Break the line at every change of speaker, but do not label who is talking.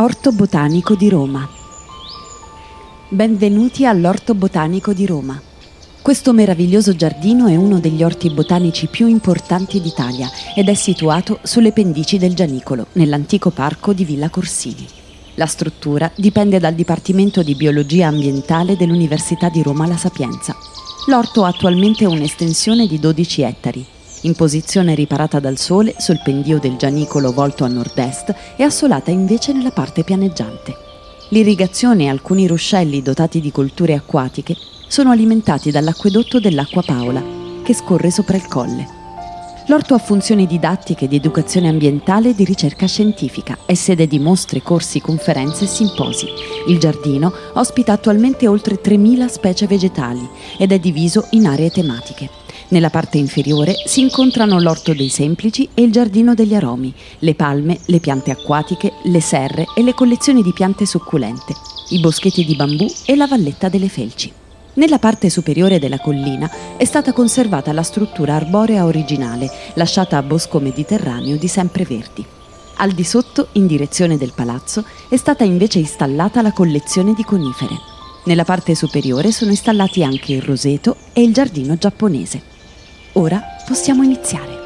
Orto Botanico di Roma. Benvenuti all'Orto Botanico di Roma. Questo meraviglioso giardino è uno degli orti botanici più importanti d'Italia ed è situato sulle pendici del Gianicolo, nell'antico parco di Villa Corsini. La struttura dipende dal Dipartimento di Biologia Ambientale dell'Università di Roma La Sapienza. L'orto ha attualmente un'estensione di 12 ettari in posizione riparata dal sole sul pendio del Gianicolo volto a nord-est e assolata invece nella parte pianeggiante. L'irrigazione e alcuni ruscelli dotati di colture acquatiche sono alimentati dall'acquedotto dell'Acqua Paola, che scorre sopra il colle. L'orto ha funzioni didattiche di educazione ambientale e di ricerca scientifica, è sede di mostre, corsi, conferenze e simposi. Il giardino ospita attualmente oltre 3.000 specie vegetali ed è diviso in aree tematiche. Nella parte inferiore si incontrano l'orto dei semplici e il giardino degli aromi, le palme, le piante acquatiche, le serre e le collezioni di piante succulente, i boschetti di bambù e la valletta delle felci. Nella parte superiore della collina è stata conservata la struttura arborea originale, lasciata a bosco mediterraneo di sempreverdi. Al di sotto, in direzione del palazzo, è stata invece installata la collezione di conifere. Nella parte superiore sono installati anche il roseto e il giardino giapponese. Ora possiamo iniziare.